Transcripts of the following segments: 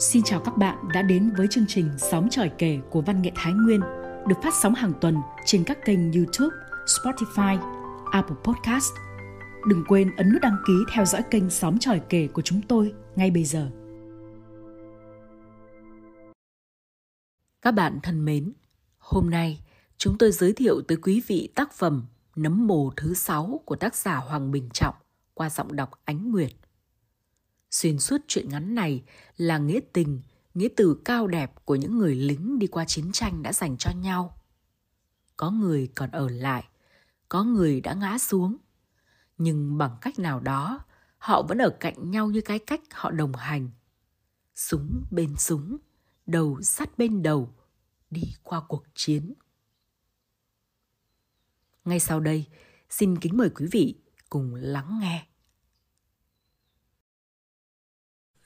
Xin chào các bạn đã đến với chương trình Sóng tròi kể của Văn nghệ Thái Nguyên được phát sóng hàng tuần trên các kênh YouTube, Spotify, Apple Podcast. Đừng quên ấn nút đăng ký theo dõi kênh Sóng tròi kể của chúng tôi ngay bây giờ. Các bạn thân mến, hôm nay chúng tôi giới thiệu tới quý vị tác phẩm Nấm mồ thứ sáu của tác giả Hoàng Bình Trọng qua giọng đọc Ánh Nguyệt. Xuyên suốt chuyện ngắn này là nghĩa tình, nghĩa từ cao đẹp của những người lính đi qua chiến tranh đã dành cho nhau. Có người còn ở lại, có người đã ngã xuống. Nhưng bằng cách nào đó, họ vẫn ở cạnh nhau như cái cách họ đồng hành. Súng bên súng, đầu sát bên đầu, đi qua cuộc chiến. Ngay sau đây, xin kính mời quý vị cùng lắng nghe.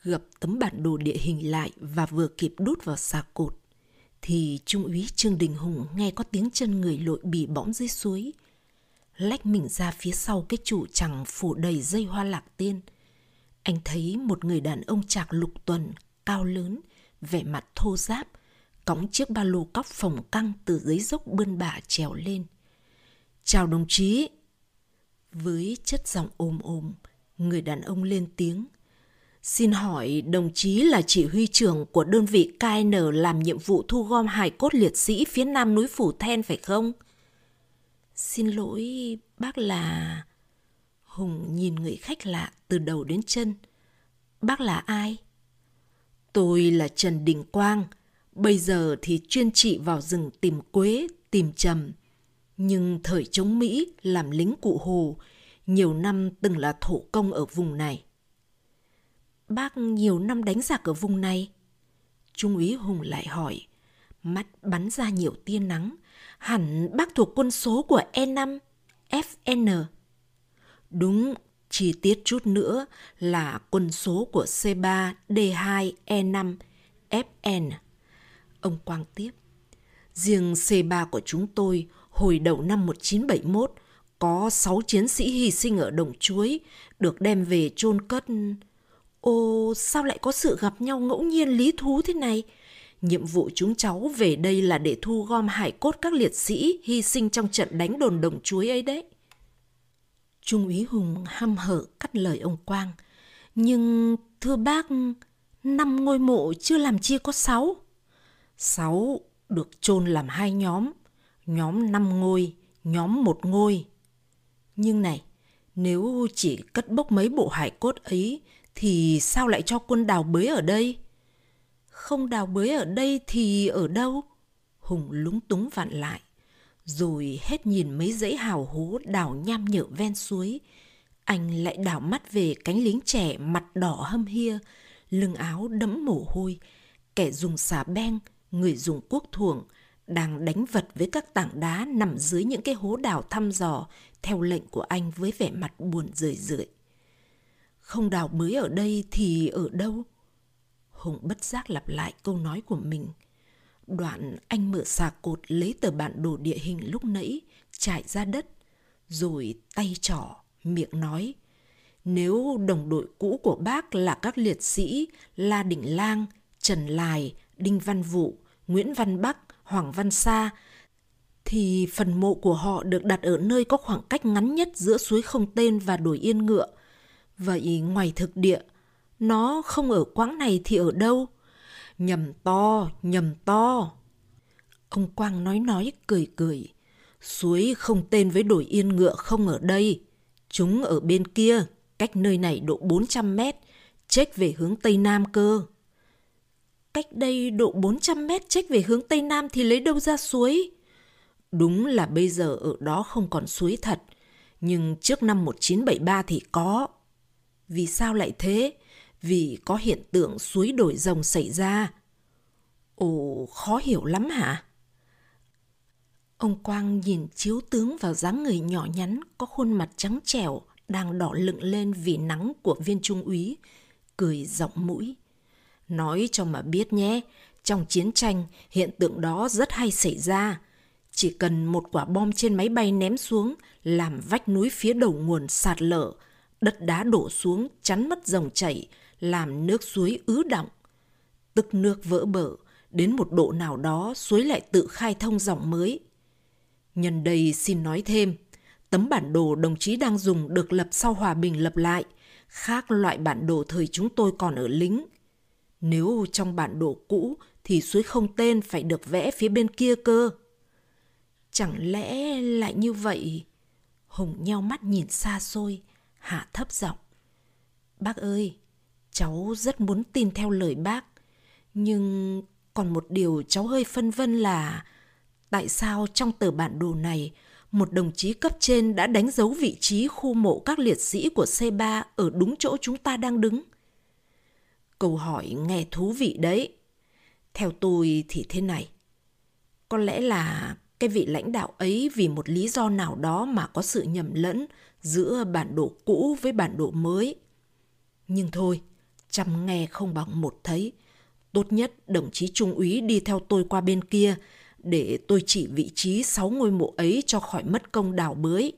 Gập tấm bản đồ địa hình lại và vừa kịp đút vào xà cột, thì trung úy trương đình hùng nghe có tiếng chân người lội bì bõm dưới suối, lách mình ra phía sau cái trụ chẳng phủ đầy dây hoa lạc tiên. Anh thấy một người đàn ông trạc lục tuần, cao lớn, vẻ mặt thô giáp, cõng chiếc ba lô cóc phồng căng từ dưới dốc bươn bả trèo lên. Chào đồng chí. Với chất giọng ồm ồm, người đàn ông lên tiếng Xin hỏi đồng chí là chỉ huy trưởng của đơn vị KN làm nhiệm vụ thu gom hài cốt liệt sĩ phía nam núi Phủ Then phải không? Xin lỗi bác là... Hùng nhìn người khách lạ từ đầu đến chân. Bác là ai? Tôi là Trần Đình Quang. Bây giờ thì chuyên trị vào rừng tìm quế, tìm trầm. Nhưng thời chống Mỹ làm lính cụ Hồ, nhiều năm từng là thổ công ở vùng này. Bác nhiều năm đánh giặc ở vùng này. Trung úy Hùng lại hỏi, mắt bắn ra nhiều tia nắng. Hẳn bác thuộc quân số của E5, FN. Đúng, chi tiết chút nữa là quân số của C3, D2, E5, FN. Ông Quang tiếp. Riêng C3 của chúng tôi hồi đầu năm 1971 có 6 chiến sĩ hy sinh ở Đồng Chuối, được đem về chôn cất Ồ, sao lại có sự gặp nhau ngẫu nhiên lý thú thế này? Nhiệm vụ chúng cháu về đây là để thu gom hải cốt các liệt sĩ hy sinh trong trận đánh đồn đồng chuối ấy đấy. Trung úy Hùng hăm hở cắt lời ông Quang. Nhưng thưa bác, năm ngôi mộ chưa làm chia có sáu. Sáu được chôn làm hai nhóm, nhóm năm ngôi, nhóm một ngôi. Nhưng này, nếu chỉ cất bốc mấy bộ hải cốt ấy thì sao lại cho quân đào bới ở đây? Không đào bới ở đây thì ở đâu? Hùng lúng túng vặn lại, rồi hết nhìn mấy dãy hào hố đào nham nhở ven suối. Anh lại đảo mắt về cánh lính trẻ mặt đỏ hâm hia, lưng áo đẫm mồ hôi, kẻ dùng xà beng, người dùng cuốc thuồng, đang đánh vật với các tảng đá nằm dưới những cái hố đào thăm dò theo lệnh của anh với vẻ mặt buồn rười rượi. Không đào bới ở đây thì ở đâu? Hùng bất giác lặp lại câu nói của mình. Đoạn anh mở xà cột lấy tờ bản đồ địa hình lúc nãy, trải ra đất, rồi tay trỏ, miệng nói. Nếu đồng đội cũ của bác là các liệt sĩ La Đình Lang, Trần Lài, Đinh Văn Vụ, Nguyễn Văn Bắc, Hoàng Văn Sa, thì phần mộ của họ được đặt ở nơi có khoảng cách ngắn nhất giữa suối không tên và đồi yên ngựa – Vậy ngoài thực địa, nó không ở quãng này thì ở đâu? Nhầm to, nhầm to. Ông Quang nói nói cười cười. Suối không tên với đồi yên ngựa không ở đây. Chúng ở bên kia, cách nơi này độ 400 mét, chết về hướng Tây Nam cơ. Cách đây độ 400 mét chết về hướng Tây Nam thì lấy đâu ra suối? Đúng là bây giờ ở đó không còn suối thật, nhưng trước năm 1973 thì có. Vì sao lại thế? Vì có hiện tượng suối đổi rồng xảy ra. Ồ, khó hiểu lắm hả? Ông Quang nhìn chiếu tướng vào dáng người nhỏ nhắn có khuôn mặt trắng trẻo đang đỏ lựng lên vì nắng của viên trung úy, cười giọng mũi. Nói cho mà biết nhé, trong chiến tranh hiện tượng đó rất hay xảy ra. Chỉ cần một quả bom trên máy bay ném xuống làm vách núi phía đầu nguồn sạt lở đất đá đổ xuống chắn mất dòng chảy, làm nước suối ứ động. Tức nước vỡ bờ, đến một độ nào đó suối lại tự khai thông dòng mới. Nhân đây xin nói thêm, tấm bản đồ đồng chí đang dùng được lập sau hòa bình lập lại, khác loại bản đồ thời chúng tôi còn ở lính. Nếu trong bản đồ cũ thì suối không tên phải được vẽ phía bên kia cơ. Chẳng lẽ lại như vậy? Hùng nheo mắt nhìn xa xôi, hạ thấp giọng. Bác ơi, cháu rất muốn tin theo lời bác, nhưng còn một điều cháu hơi phân vân là tại sao trong tờ bản đồ này một đồng chí cấp trên đã đánh dấu vị trí khu mộ các liệt sĩ của C3 ở đúng chỗ chúng ta đang đứng? Câu hỏi nghe thú vị đấy. Theo tôi thì thế này. Có lẽ là cái vị lãnh đạo ấy vì một lý do nào đó mà có sự nhầm lẫn giữa bản đồ cũ với bản đồ mới. Nhưng thôi, chăm nghe không bằng một thấy. Tốt nhất đồng chí trung úy đi theo tôi qua bên kia để tôi chỉ vị trí sáu ngôi mộ ấy cho khỏi mất công đào bới.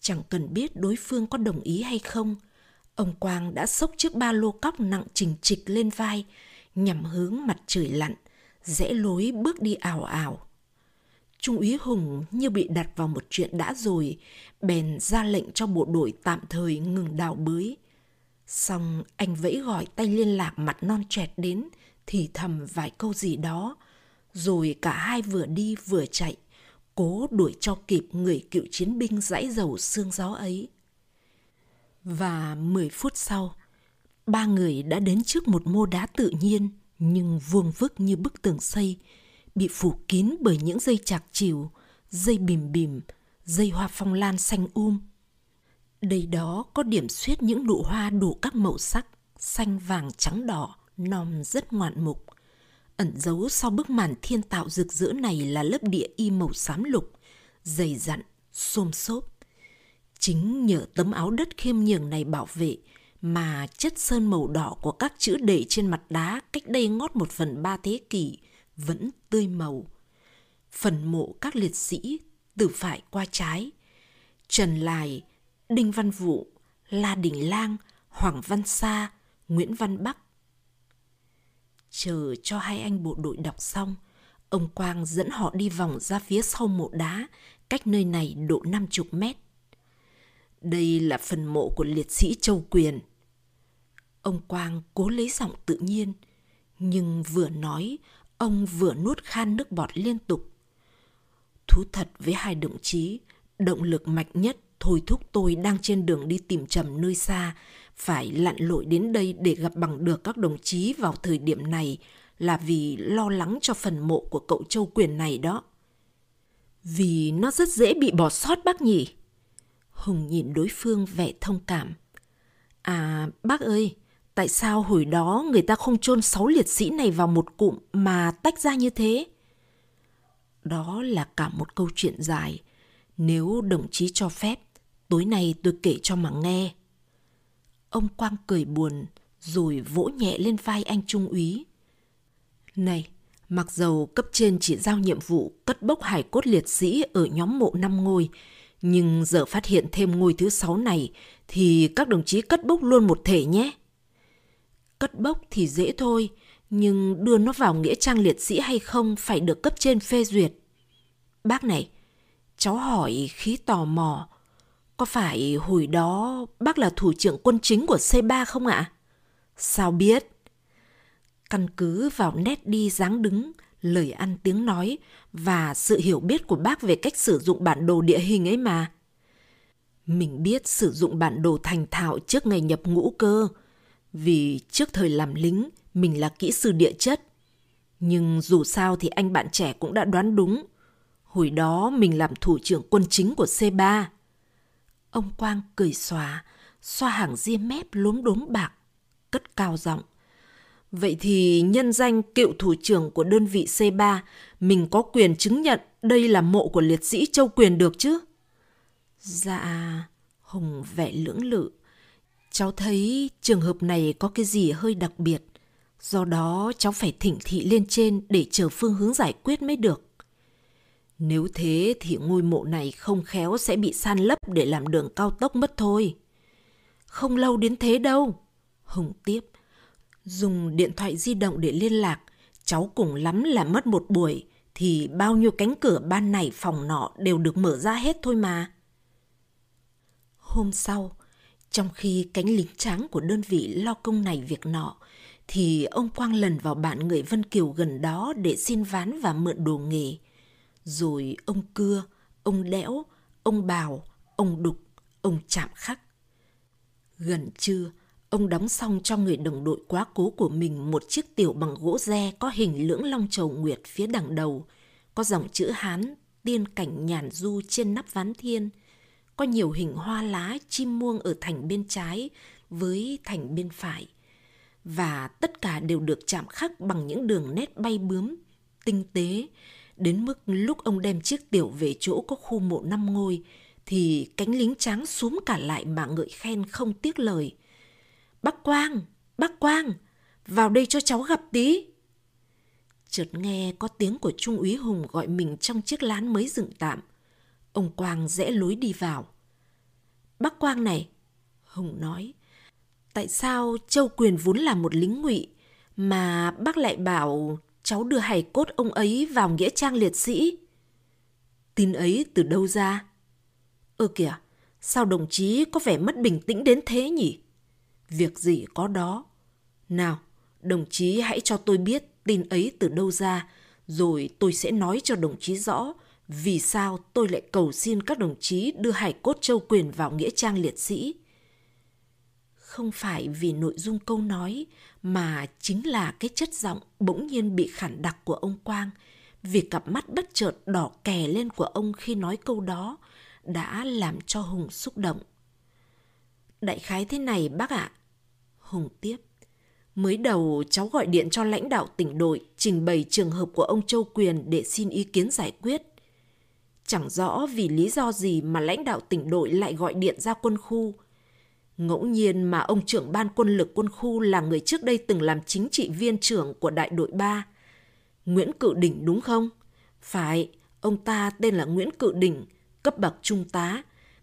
Chẳng cần biết đối phương có đồng ý hay không, ông Quang đã xốc chiếc ba lô cóc nặng trình trịch lên vai, nhằm hướng mặt trời lặn, rẽ lối bước đi ảo ảo. Trung úy Hùng như bị đặt vào một chuyện đã rồi, bèn ra lệnh cho bộ đội tạm thời ngừng đào bới. Xong anh vẫy gọi tay liên lạc mặt non chẹt đến, thì thầm vài câu gì đó, rồi cả hai vừa đi vừa chạy, cố đuổi cho kịp người cựu chiến binh dãy dầu xương gió ấy. Và 10 phút sau, ba người đã đến trước một mô đá tự nhiên nhưng vuông vức như bức tường xây, bị phủ kín bởi những dây chạc chiều, dây bìm bìm, dây hoa phong lan xanh um. Đây đó có điểm xuyết những nụ hoa đủ các màu sắc, xanh vàng trắng đỏ, nòm rất ngoạn mục. Ẩn giấu sau bức màn thiên tạo rực rỡ này là lớp địa y màu xám lục, dày dặn, xôm xốp. Chính nhờ tấm áo đất khiêm nhường này bảo vệ mà chất sơn màu đỏ của các chữ để trên mặt đá cách đây ngót một phần ba thế kỷ vẫn tươi màu. Phần mộ các liệt sĩ từ phải qua trái. Trần Lài, Đinh Văn Vũ, La Đình Lang, Hoàng Văn Sa, Nguyễn Văn Bắc. Chờ cho hai anh bộ đội đọc xong, ông Quang dẫn họ đi vòng ra phía sau mộ đá, cách nơi này độ năm chục mét. Đây là phần mộ của liệt sĩ Châu Quyền. Ông Quang cố lấy giọng tự nhiên, nhưng vừa nói, ông vừa nuốt khan nước bọt liên tục. Thú thật với hai đồng chí, động lực mạnh nhất thôi thúc tôi đang trên đường đi tìm trầm nơi xa, phải lặn lội đến đây để gặp bằng được các đồng chí vào thời điểm này là vì lo lắng cho phần mộ của cậu Châu Quyền này đó. Vì nó rất dễ bị bỏ sót bác nhỉ? Hùng nhìn đối phương vẻ thông cảm. À, bác ơi, tại sao hồi đó người ta không chôn sáu liệt sĩ này vào một cụm mà tách ra như thế? Đó là cả một câu chuyện dài. Nếu đồng chí cho phép, tối nay tôi kể cho mà nghe. Ông Quang cười buồn, rồi vỗ nhẹ lên vai anh trung úy. Này, mặc dầu cấp trên chỉ giao nhiệm vụ cất bốc hải cốt liệt sĩ ở nhóm mộ năm ngôi, nhưng giờ phát hiện thêm ngôi thứ sáu này thì các đồng chí cất bốc luôn một thể nhé. Cất bốc thì dễ thôi, nhưng đưa nó vào nghĩa trang liệt sĩ hay không phải được cấp trên phê duyệt. Bác này, cháu hỏi khí tò mò, có phải hồi đó bác là thủ trưởng quân chính của C3 không ạ? Sao biết? Căn cứ vào nét đi dáng đứng, lời ăn tiếng nói và sự hiểu biết của bác về cách sử dụng bản đồ địa hình ấy mà. Mình biết sử dụng bản đồ thành thạo trước ngày nhập ngũ cơ, vì trước thời làm lính mình là kỹ sư địa chất. Nhưng dù sao thì anh bạn trẻ cũng đã đoán đúng. Hồi đó mình làm thủ trưởng quân chính của C3. Ông Quang cười xòa, xoa hàng ria mép lốm đốm bạc, cất cao giọng. Vậy thì nhân danh cựu thủ trưởng của đơn vị C3, mình có quyền chứng nhận đây là mộ của liệt sĩ Châu Quyền được chứ? Dạ, Hùng vẻ lưỡng lự. Cháu thấy trường hợp này có cái gì hơi đặc biệt. Do đó cháu phải thỉnh thị lên trên để chờ phương hướng giải quyết mới được. Nếu thế thì ngôi mộ này không khéo sẽ bị san lấp để làm đường cao tốc mất thôi. Không lâu đến thế đâu. Hùng tiếp. Dùng điện thoại di động để liên lạc, cháu cùng lắm là mất một buổi, thì bao nhiêu cánh cửa ban này phòng nọ đều được mở ra hết thôi mà. Hôm sau, trong khi cánh lính tráng của đơn vị lo công này việc nọ, thì ông Quang lần vào bạn người Vân Kiều gần đó để xin ván và mượn đồ nghề. Rồi ông Cưa, ông Đẽo, ông Bào, ông Đục, ông Chạm Khắc. Gần trưa, ông đóng xong cho người đồng đội quá cố của mình một chiếc tiểu bằng gỗ re có hình lưỡng long trầu nguyệt phía đằng đầu, có dòng chữ Hán tiên cảnh nhàn du trên nắp ván thiên, có nhiều hình hoa lá chim muông ở thành bên trái với thành bên phải và tất cả đều được chạm khắc bằng những đường nét bay bướm, tinh tế, đến mức lúc ông đem chiếc tiểu về chỗ có khu mộ năm ngôi thì cánh lính tráng xuống cả lại mà ngợi khen không tiếc lời. Bác Quang, bác Quang, vào đây cho cháu gặp tí. Chợt nghe có tiếng của Trung úy Hùng gọi mình trong chiếc lán mới dựng tạm. Ông Quang rẽ lối đi vào. Bác Quang này, Hùng nói, tại sao Châu Quyền vốn là một lính ngụy mà bác lại bảo cháu đưa hài cốt ông ấy vào nghĩa trang liệt sĩ? Tin ấy từ đâu ra? Ơ kìa, sao đồng chí có vẻ mất bình tĩnh đến thế nhỉ? Việc gì có đó. Nào, đồng chí hãy cho tôi biết tin ấy từ đâu ra, rồi tôi sẽ nói cho đồng chí rõ vì sao tôi lại cầu xin các đồng chí đưa hải cốt châu quyền vào nghĩa trang liệt sĩ. Không phải vì nội dung câu nói mà chính là cái chất giọng bỗng nhiên bị khản đặc của ông Quang, vì cặp mắt bất chợt đỏ kè lên của ông khi nói câu đó đã làm cho Hùng xúc động. Đại khái thế này bác ạ. Hùng tiếp. Mới đầu cháu gọi điện cho lãnh đạo tỉnh đội trình bày trường hợp của ông Châu Quyền để xin ý kiến giải quyết. Chẳng rõ vì lý do gì mà lãnh đạo tỉnh đội lại gọi điện ra quân khu. Ngẫu nhiên mà ông trưởng ban quân lực quân khu là người trước đây từng làm chính trị viên trưởng của đại đội 3. Nguyễn Cự Đỉnh đúng không? Phải, ông ta tên là Nguyễn Cự Đỉnh, cấp bậc trung tá.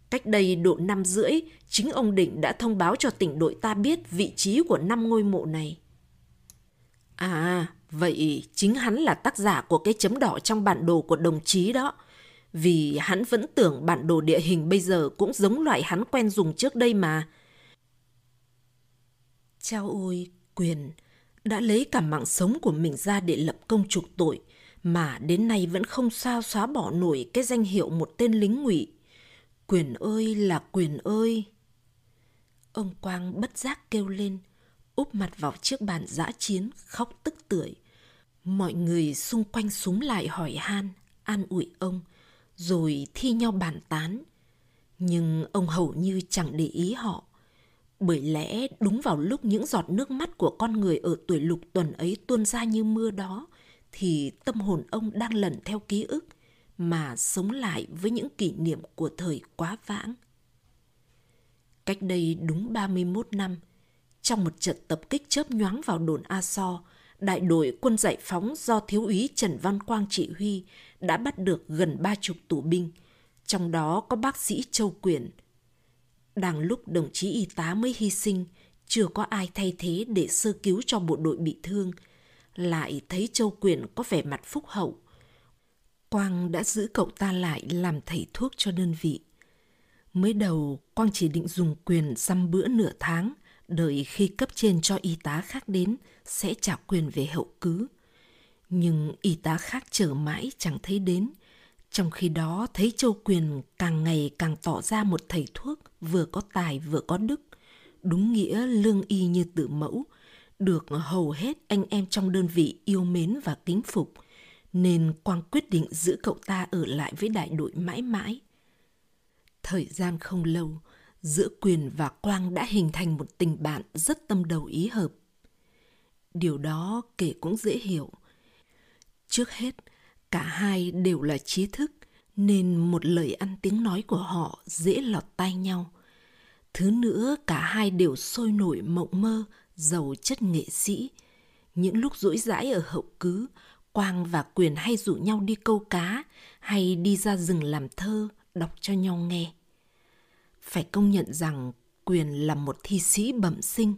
Cách đây độ năm rưỡi, chính ông Đỉnh đã thông báo cho tỉnh đội ta biết vị trí của năm ngôi mộ này. À, vậy chính hắn là tác giả của cái chấm đỏ trong bản đồ của đồng chí đó. Vì hắn vẫn tưởng bản đồ địa hình bây giờ cũng giống loại hắn quen dùng trước đây mà. Chao ôi, quyền, đã lấy cả mạng sống của mình ra để lập công trục tội, mà đến nay vẫn không sao xóa bỏ nổi cái danh hiệu một tên lính ngụy. Quyền ơi là quyền ơi! Ông Quang bất giác kêu lên, úp mặt vào chiếc bàn giã chiến, khóc tức tưởi. Mọi người xung quanh súng lại hỏi han, an ủi ông, rồi thi nhau bàn tán. Nhưng ông hầu như chẳng để ý họ. Bởi lẽ đúng vào lúc những giọt nước mắt của con người ở tuổi lục tuần ấy tuôn ra như mưa đó, thì tâm hồn ông đang lẩn theo ký ức mà sống lại với những kỷ niệm của thời quá vãng. Cách đây đúng 31 năm, trong một trận tập kích chớp nhoáng vào đồn A So, đại đội quân giải phóng do thiếu úy Trần Văn Quang chỉ huy đã bắt được gần ba chục tù binh, trong đó có bác sĩ Châu Quyền. Đang lúc đồng chí y tá mới hy sinh, chưa có ai thay thế để sơ cứu cho bộ đội bị thương, lại thấy Châu Quyền có vẻ mặt phúc hậu. Quang đã giữ cậu ta lại làm thầy thuốc cho đơn vị. Mới đầu, Quang chỉ định dùng quyền xăm bữa nửa tháng, đợi khi cấp trên cho y tá khác đến sẽ trả quyền về hậu cứ. Nhưng y tá khác chờ mãi chẳng thấy đến. Trong khi đó thấy Châu Quyền càng ngày càng tỏ ra một thầy thuốc vừa có tài vừa có đức. Đúng nghĩa lương y như tử mẫu, được hầu hết anh em trong đơn vị yêu mến và kính phục, nên Quang quyết định giữ cậu ta ở lại với đại đội mãi mãi. Thời gian không lâu, giữa Quyền và Quang đã hình thành một tình bạn rất tâm đầu ý hợp. Điều đó kể cũng dễ hiểu. Trước hết, cả hai đều là trí thức, nên một lời ăn tiếng nói của họ dễ lọt tai nhau. Thứ nữa, cả hai đều sôi nổi mộng mơ, giàu chất nghệ sĩ. Những lúc rỗi rãi ở hậu cứ, Quang và Quyền hay rủ nhau đi câu cá hay đi ra rừng làm thơ, đọc cho nhau nghe. Phải công nhận rằng Quyền là một thi sĩ bẩm sinh,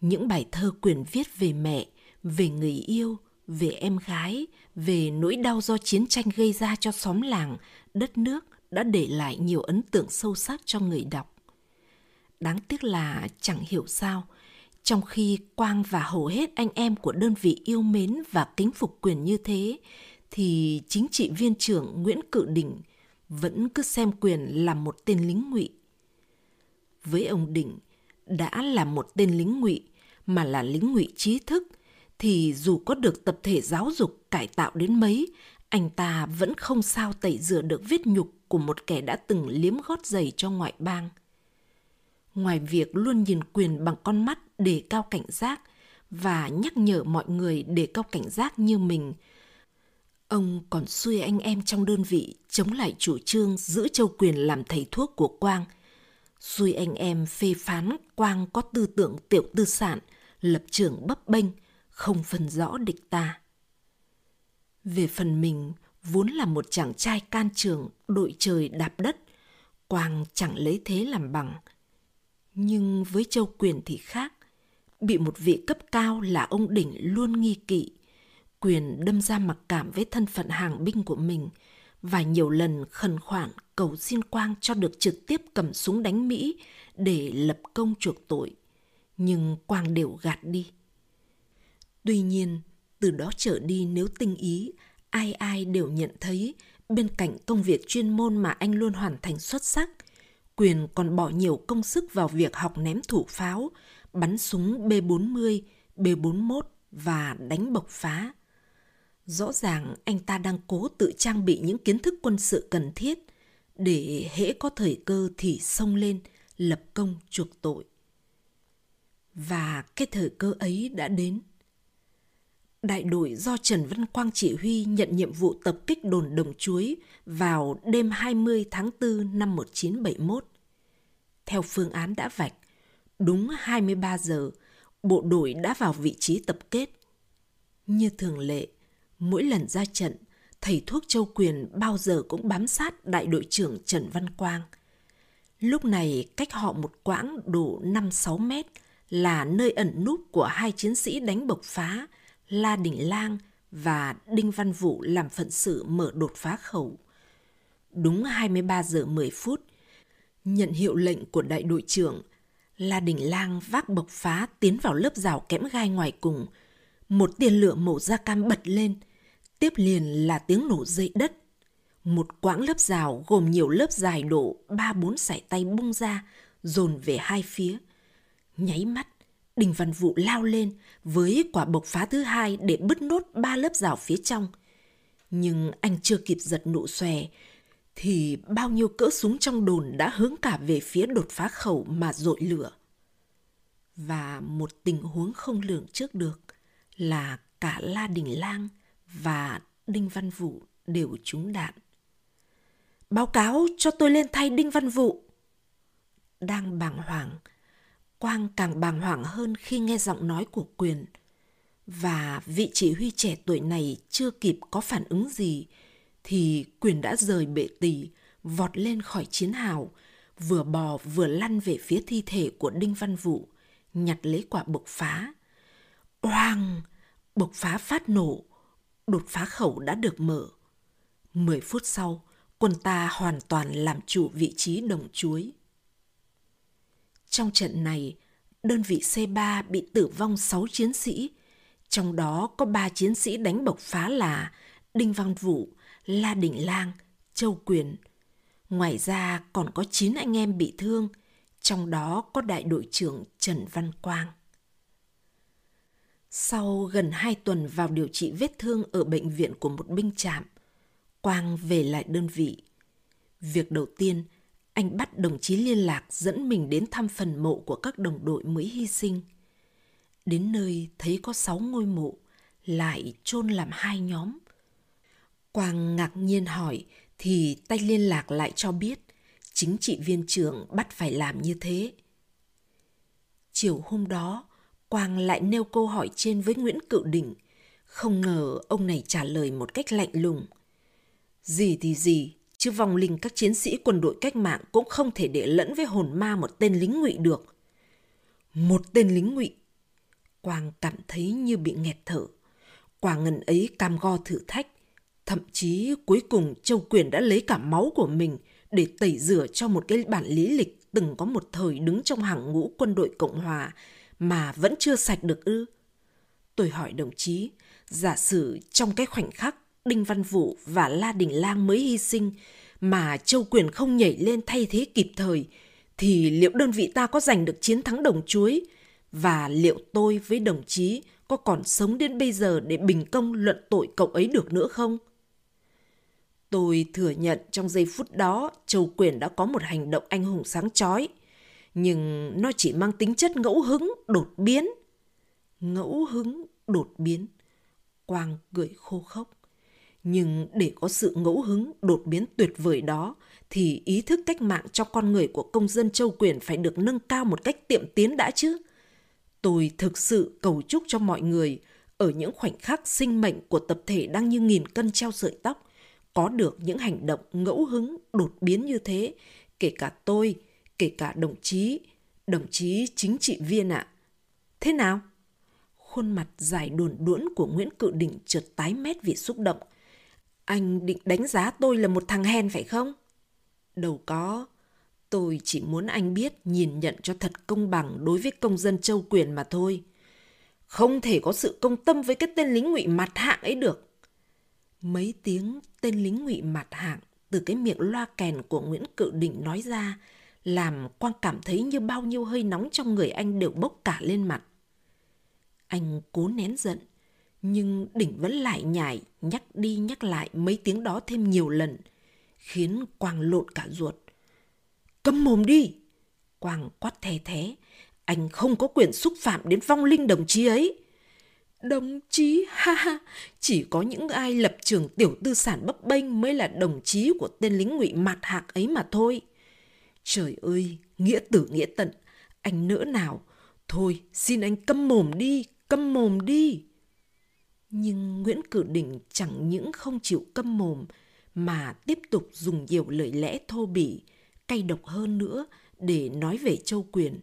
Những bài thơ quyền viết về mẹ, về người yêu, về em gái, về nỗi đau do chiến tranh gây ra cho xóm làng, đất nước đã để lại nhiều ấn tượng sâu sắc cho người đọc. Đáng tiếc là chẳng hiểu sao, trong khi Quang và hầu hết anh em của đơn vị yêu mến và kính phục quyền như thế, thì chính trị viên trưởng Nguyễn Cự Đình vẫn cứ xem quyền là một tên lính ngụy. Với ông Đình, đã là một tên lính ngụy mà là lính ngụy trí thức thì dù có được tập thể giáo dục cải tạo đến mấy, anh ta vẫn không sao tẩy rửa được vết nhục của một kẻ đã từng liếm gót giày cho ngoại bang. Ngoài việc luôn nhìn quyền bằng con mắt để cao cảnh giác và nhắc nhở mọi người để cao cảnh giác như mình, ông còn xuôi anh em trong đơn vị chống lại chủ trương giữ châu quyền làm thầy thuốc của Quang. Xuôi anh em phê phán Quang có tư tưởng tiểu tư sản, lập trường bấp bênh, không phân rõ địch ta. Về phần mình, vốn là một chàng trai can trường, đội trời đạp đất, Quang chẳng lấy thế làm bằng. Nhưng với Châu Quyền thì khác, bị một vị cấp cao là ông Đỉnh luôn nghi kỵ. Quyền đâm ra mặc cảm với thân phận hàng binh của mình và nhiều lần khẩn khoản cầu xin Quang cho được trực tiếp cầm súng đánh Mỹ để lập công chuộc tội. Nhưng Quang đều gạt đi. Tuy nhiên, từ đó trở đi nếu tinh ý, ai ai đều nhận thấy bên cạnh công việc chuyên môn mà anh luôn hoàn thành xuất sắc, Quyền còn bỏ nhiều công sức vào việc học ném thủ pháo, bắn súng B-40, B-41 và đánh bộc phá. Rõ ràng anh ta đang cố tự trang bị những kiến thức quân sự cần thiết để hễ có thời cơ thì xông lên, lập công chuộc tội. Và cái thời cơ ấy đã đến đại đội do Trần Văn Quang chỉ huy nhận nhiệm vụ tập kích đồn Đồng Chuối vào đêm 20 tháng 4 năm 1971. Theo phương án đã vạch, đúng 23 giờ, bộ đội đã vào vị trí tập kết. Như thường lệ, mỗi lần ra trận, thầy thuốc Châu Quyền bao giờ cũng bám sát đại đội trưởng Trần Văn Quang. Lúc này cách họ một quãng độ 5-6 mét là nơi ẩn núp của hai chiến sĩ đánh bộc phá – La Đình Lang và Đinh Văn Vũ làm phận sự mở đột phá khẩu. Đúng 23 giờ 10 phút, nhận hiệu lệnh của đại đội trưởng, La Đình Lang vác bộc phá tiến vào lớp rào kẽm gai ngoài cùng. Một tiền lửa màu da cam bật lên, tiếp liền là tiếng nổ dây đất. Một quãng lớp rào gồm nhiều lớp dài độ ba bốn sải tay bung ra, dồn về hai phía. Nháy mắt, Đình Văn Vũ lao lên với quả bộc phá thứ hai để bứt nốt ba lớp rào phía trong. Nhưng anh chưa kịp giật nụ xòe, thì bao nhiêu cỡ súng trong đồn đã hướng cả về phía đột phá khẩu mà dội lửa. Và một tình huống không lường trước được là cả La Đình Lang và Đinh Văn Vũ đều trúng đạn. Báo cáo cho tôi lên thay Đinh Văn Vũ. Đang bàng hoàng, Quang càng bàng hoàng hơn khi nghe giọng nói của Quyền. Và vị chỉ huy trẻ tuổi này chưa kịp có phản ứng gì, thì Quyền đã rời bệ tỳ, vọt lên khỏi chiến hào, vừa bò vừa lăn về phía thi thể của Đinh Văn Vũ, nhặt lấy quả bộc phá. Oang! Bộc phá phát nổ, đột phá khẩu đã được mở. Mười phút sau, quân ta hoàn toàn làm chủ vị trí đồng chuối. Trong trận này, đơn vị C3 bị tử vong 6 chiến sĩ, trong đó có 3 chiến sĩ đánh bộc phá là Đinh Văn Vũ, La Đình Lang, Châu Quyền. Ngoài ra còn có 9 anh em bị thương, trong đó có đại đội trưởng Trần Văn Quang. Sau gần 2 tuần vào điều trị vết thương ở bệnh viện của một binh trạm, Quang về lại đơn vị. Việc đầu tiên anh bắt đồng chí liên lạc dẫn mình đến thăm phần mộ của các đồng đội mới hy sinh. Đến nơi thấy có sáu ngôi mộ, lại chôn làm hai nhóm. Quang ngạc nhiên hỏi thì tay liên lạc lại cho biết chính trị viên trưởng bắt phải làm như thế. Chiều hôm đó, Quang lại nêu câu hỏi trên với Nguyễn Cự đỉnh Không ngờ ông này trả lời một cách lạnh lùng. Gì thì gì, chứ vong linh các chiến sĩ quân đội cách mạng cũng không thể để lẫn với hồn ma một tên lính ngụy được. Một tên lính ngụy, Quang cảm thấy như bị nghẹt thở. Quả ngần ấy cam go thử thách. Thậm chí cuối cùng Châu Quyền đã lấy cả máu của mình để tẩy rửa cho một cái bản lý lịch từng có một thời đứng trong hàng ngũ quân đội Cộng Hòa mà vẫn chưa sạch được ư. Tôi hỏi đồng chí, giả sử trong cái khoảnh khắc Đinh Văn Vũ và La Đình Lang mới hy sinh mà Châu Quyền không nhảy lên thay thế kịp thời thì liệu đơn vị ta có giành được chiến thắng đồng chuối và liệu tôi với đồng chí có còn sống đến bây giờ để bình công luận tội cậu ấy được nữa không? Tôi thừa nhận trong giây phút đó Châu Quyền đã có một hành động anh hùng sáng chói nhưng nó chỉ mang tính chất ngẫu hứng, đột biến. Ngẫu hứng, đột biến. Quang cười khô khốc. Nhưng để có sự ngẫu hứng, đột biến tuyệt vời đó, thì ý thức cách mạng cho con người của công dân châu quyền phải được nâng cao một cách tiệm tiến đã chứ. Tôi thực sự cầu chúc cho mọi người, ở những khoảnh khắc sinh mệnh của tập thể đang như nghìn cân treo sợi tóc, có được những hành động ngẫu hứng, đột biến như thế, kể cả tôi, kể cả đồng chí, đồng chí chính trị viên ạ. À. Thế nào? Khuôn mặt dài đồn đuỗn của Nguyễn Cự Đình chợt tái mét vì xúc động. Anh định đánh giá tôi là một thằng hèn phải không? Đâu có. Tôi chỉ muốn anh biết nhìn nhận cho thật công bằng đối với công dân châu quyền mà thôi. Không thể có sự công tâm với cái tên lính ngụy mặt hạng ấy được. Mấy tiếng tên lính ngụy mặt hạng từ cái miệng loa kèn của Nguyễn Cự định nói ra làm Quang cảm thấy như bao nhiêu hơi nóng trong người anh đều bốc cả lên mặt. Anh cố nén giận, nhưng đỉnh vẫn lại nhảy, nhắc đi nhắc lại mấy tiếng đó thêm nhiều lần, khiến Quang lộn cả ruột. Câm mồm đi! Quang quát thè thế, anh không có quyền xúc phạm đến vong linh đồng chí ấy. Đồng chí, ha ha, chỉ có những ai lập trường tiểu tư sản bấp bênh mới là đồng chí của tên lính ngụy mặt hạc ấy mà thôi. Trời ơi, nghĩa tử nghĩa tận, anh nỡ nào. Thôi, xin anh câm mồm đi, câm mồm đi. Nhưng Nguyễn Cử Đình chẳng những không chịu câm mồm, mà tiếp tục dùng nhiều lời lẽ thô bỉ, cay độc hơn nữa để nói về châu quyền.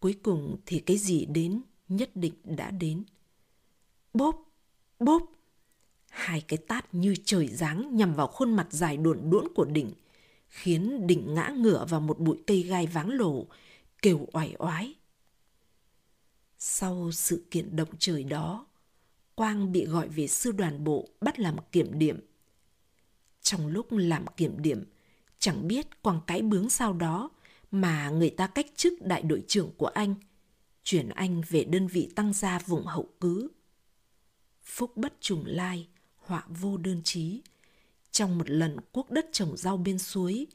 Cuối cùng thì cái gì đến, nhất định đã đến. Bốp, bốp. Hai cái tát như trời giáng nhằm vào khuôn mặt dài đuộn đuỗn của đỉnh khiến đỉnh ngã ngửa vào một bụi cây gai váng lổ, kêu oải oái. Sau sự kiện động trời đó, Quang bị gọi về sư đoàn bộ bắt làm kiểm điểm. Trong lúc làm kiểm điểm, chẳng biết Quang cái bướng sau đó mà người ta cách chức đại đội trưởng của anh, chuyển anh về đơn vị tăng gia vùng hậu cứ. Phúc bất trùng lai, họa vô đơn chí, trong một lần cuốc đất trồng rau bên suối,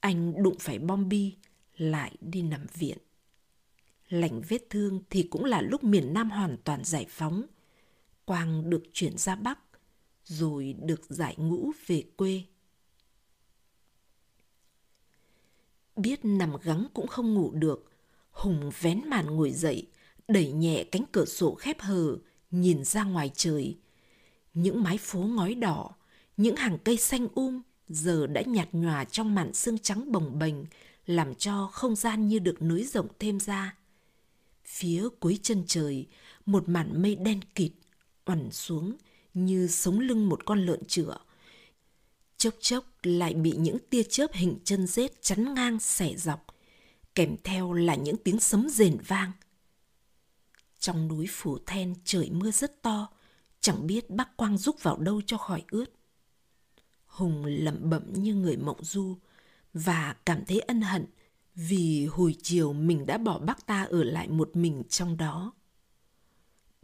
anh đụng phải bom bi, lại đi nằm viện. Lành vết thương thì cũng là lúc miền Nam hoàn toàn giải phóng. Quang được chuyển ra Bắc, rồi được giải ngũ về quê. Biết nằm gắng cũng không ngủ được, Hùng vén màn ngồi dậy, đẩy nhẹ cánh cửa sổ khép hờ, nhìn ra ngoài trời. Những mái phố ngói đỏ, những hàng cây xanh um giờ đã nhạt nhòa trong màn sương trắng bồng bềnh, làm cho không gian như được nới rộng thêm ra. Phía cuối chân trời, một màn mây đen kịt, oằn xuống như sống lưng một con lợn chửa, Chốc chốc lại bị những tia chớp hình chân rết chắn ngang xẻ dọc, kèm theo là những tiếng sấm rền vang. Trong núi Phủ Then trời mưa rất to, chẳng biết bác Quang rúc vào đâu cho khỏi ướt. Hùng lẩm bẩm như người mộng du và cảm thấy ân hận vì hồi chiều mình đã bỏ bác ta ở lại một mình trong đó.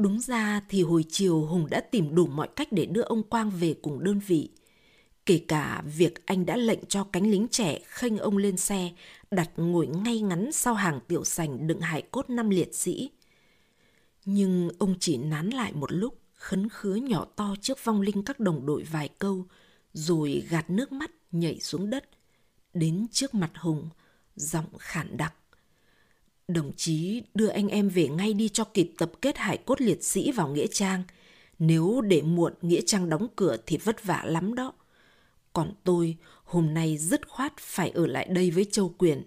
Đúng ra thì hồi chiều Hùng đã tìm đủ mọi cách để đưa ông Quang về cùng đơn vị. Kể cả việc anh đã lệnh cho cánh lính trẻ khênh ông lên xe, đặt ngồi ngay ngắn sau hàng tiểu sành đựng hải cốt năm liệt sĩ. Nhưng ông chỉ nán lại một lúc, khấn khứa nhỏ to trước vong linh các đồng đội vài câu, rồi gạt nước mắt nhảy xuống đất, đến trước mặt Hùng, giọng khản đặc. Đồng chí đưa anh em về ngay đi cho kịp tập kết hải cốt liệt sĩ vào Nghĩa Trang. Nếu để muộn Nghĩa Trang đóng cửa thì vất vả lắm đó. Còn tôi hôm nay dứt khoát phải ở lại đây với Châu Quyền.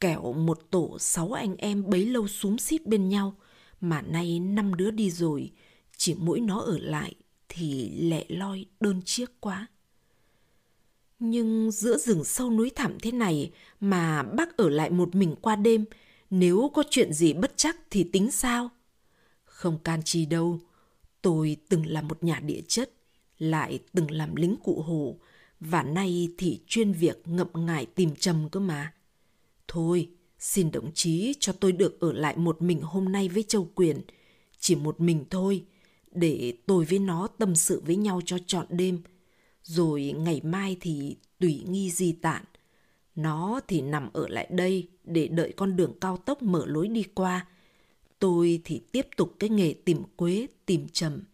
Kẻo một tổ sáu anh em bấy lâu xúm xít bên nhau Mà nay năm đứa đi rồi, chỉ mỗi nó ở lại thì lẹ loi đơn chiếc quá. Nhưng giữa rừng sâu núi thẳm thế này mà bác ở lại một mình qua đêm, nếu có chuyện gì bất chắc thì tính sao? Không can chi đâu, tôi từng là một nhà địa chất, lại từng làm lính cụ hồ, và nay thì chuyên việc ngậm ngại tìm trầm cơ mà. Thôi, xin đồng chí cho tôi được ở lại một mình hôm nay với Châu Quyền, chỉ một mình thôi, để tôi với nó tâm sự với nhau cho trọn đêm. Rồi ngày mai thì tùy nghi di tản. Nó thì nằm ở lại đây để đợi con đường cao tốc mở lối đi qua. Tôi thì tiếp tục cái nghề tìm quế, tìm trầm,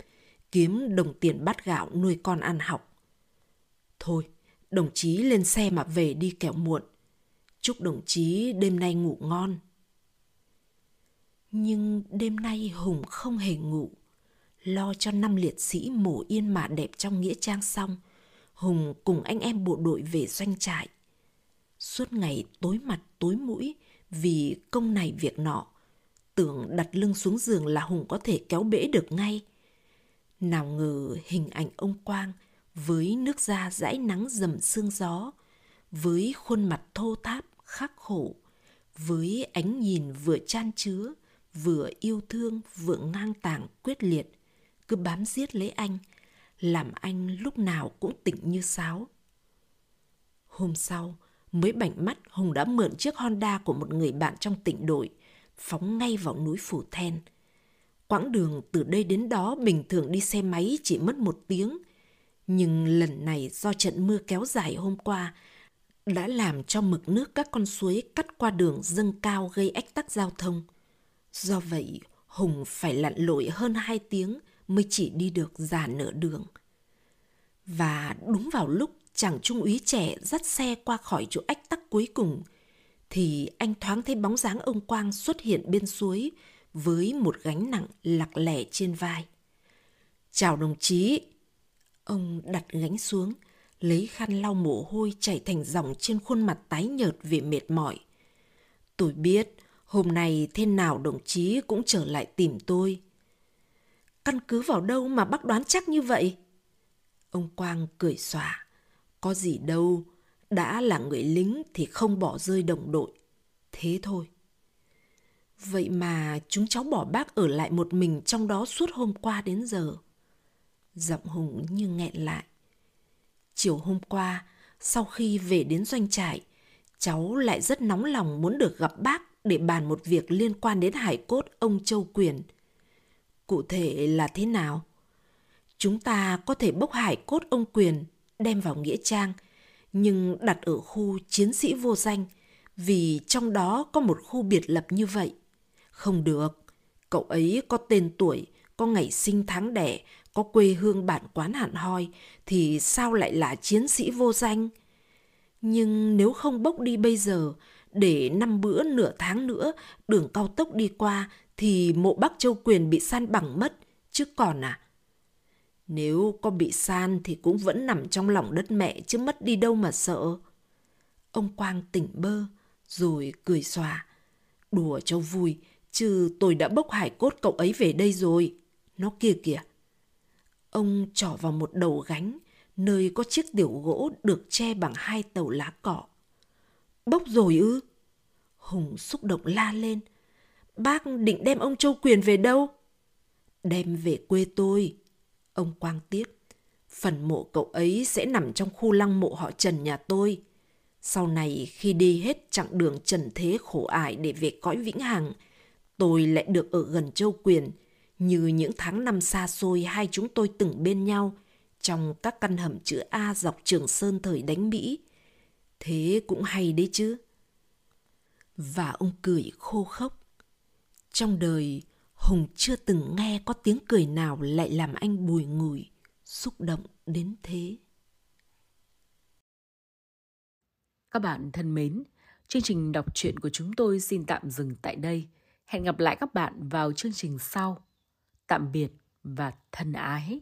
kiếm đồng tiền bát gạo nuôi con ăn học. Thôi, đồng chí lên xe mà về đi kẻo muộn. Chúc đồng chí đêm nay ngủ ngon. Nhưng đêm nay Hùng không hề ngủ. Lo cho năm liệt sĩ mổ yên mà đẹp trong nghĩa trang xong, Hùng cùng anh em bộ đội về doanh trại. Suốt ngày tối mặt tối mũi vì công này việc nọ, tưởng đặt lưng xuống giường là Hùng có thể kéo bể được ngay. Nào ngờ hình ảnh ông Quang với nước da dãi nắng dầm sương gió, với khuôn mặt thô tháp khắc khổ, với ánh nhìn vừa chan chứa, vừa yêu thương, vừa ngang tàng quyết liệt, cứ bám giết lấy anh, làm anh lúc nào cũng tỉnh như sáo. Hôm sau, mới bảnh mắt Hùng đã mượn chiếc Honda của một người bạn trong tỉnh đội, phóng ngay vào núi Phủ Then. Quãng đường từ đây đến đó bình thường đi xe máy chỉ mất một tiếng, nhưng lần này do trận mưa kéo dài hôm qua đã làm cho mực nước các con suối cắt qua đường dâng cao gây ách tắc giao thông. Do vậy, Hùng phải lặn lội hơn hai tiếng mới chỉ đi được già nửa đường. Và đúng vào lúc chàng trung úy trẻ dắt xe qua khỏi chỗ ách tắc cuối cùng, thì anh thoáng thấy bóng dáng ông Quang xuất hiện bên suối với một gánh nặng lặc lẻ trên vai. Chào đồng chí, Ông đặt gánh xuống, lấy khăn lau mồ hôi chảy thành dòng trên khuôn mặt tái nhợt vì mệt mỏi. Tôi biết, hôm nay thế nào đồng chí cũng trở lại tìm tôi. Căn cứ vào đâu mà bác đoán chắc như vậy? Ông Quang cười xòa. Có gì đâu, đã là người lính thì không bỏ rơi đồng đội. Thế thôi. Vậy mà chúng cháu bỏ bác ở lại một mình trong đó suốt hôm qua đến giờ. Giọng Hùng như nghẹn lại. Chiều hôm qua, sau khi về đến doanh trại, cháu lại rất nóng lòng muốn được gặp bác để bàn một việc liên quan đến hải cốt ông Châu Quyền. Cụ thể là thế nào? Chúng ta có thể bốc hải cốt ông Quyền đem vào Nghĩa Trang, nhưng đặt ở khu chiến sĩ vô danh, vì trong đó có một khu biệt lập như vậy. Không được, cậu ấy có tên tuổi, có ngày sinh tháng đẻ, có quê hương bản quán hạn hoi thì sao lại là chiến sĩ vô danh? Nhưng nếu không bốc đi bây giờ, để năm bữa nửa tháng nữa đường cao tốc đi qua thì mộ Bắc Châu Quyền bị san bằng mất, chứ còn à? Nếu có bị san thì cũng vẫn nằm trong lòng đất mẹ chứ mất đi đâu mà sợ. Ông Quang tỉnh bơ, rồi cười xòa. Đùa cho vui, chứ tôi đã bốc hải cốt cậu ấy về đây rồi. Nó kia kìa, Ông trỏ vào một đầu gánh, nơi có chiếc tiểu gỗ được che bằng hai tàu lá cỏ Bốc rồi ư? Hùng xúc động la lên. Bác định đem ông Châu Quyền về đâu? Đem về quê tôi. Ông Quang tiếp. Phần mộ cậu ấy sẽ nằm trong khu lăng mộ họ Trần nhà tôi. Sau này khi đi hết chặng đường trần thế khổ ải để về cõi vĩnh hằng, tôi lại được ở gần Châu Quyền – như những tháng năm xa xôi hai chúng tôi từng bên nhau trong các căn hầm chữ A dọc Trường Sơn thời đánh Mỹ. Thế cũng hay đấy chứ. Và ông cười khô khốc. Trong đời, Hùng chưa từng nghe có tiếng cười nào lại làm anh bùi ngùi, xúc động đến thế. Các bạn thân mến, chương trình đọc truyện của chúng tôi xin tạm dừng tại đây. Hẹn gặp lại các bạn vào chương trình sau tạm biệt và thân ái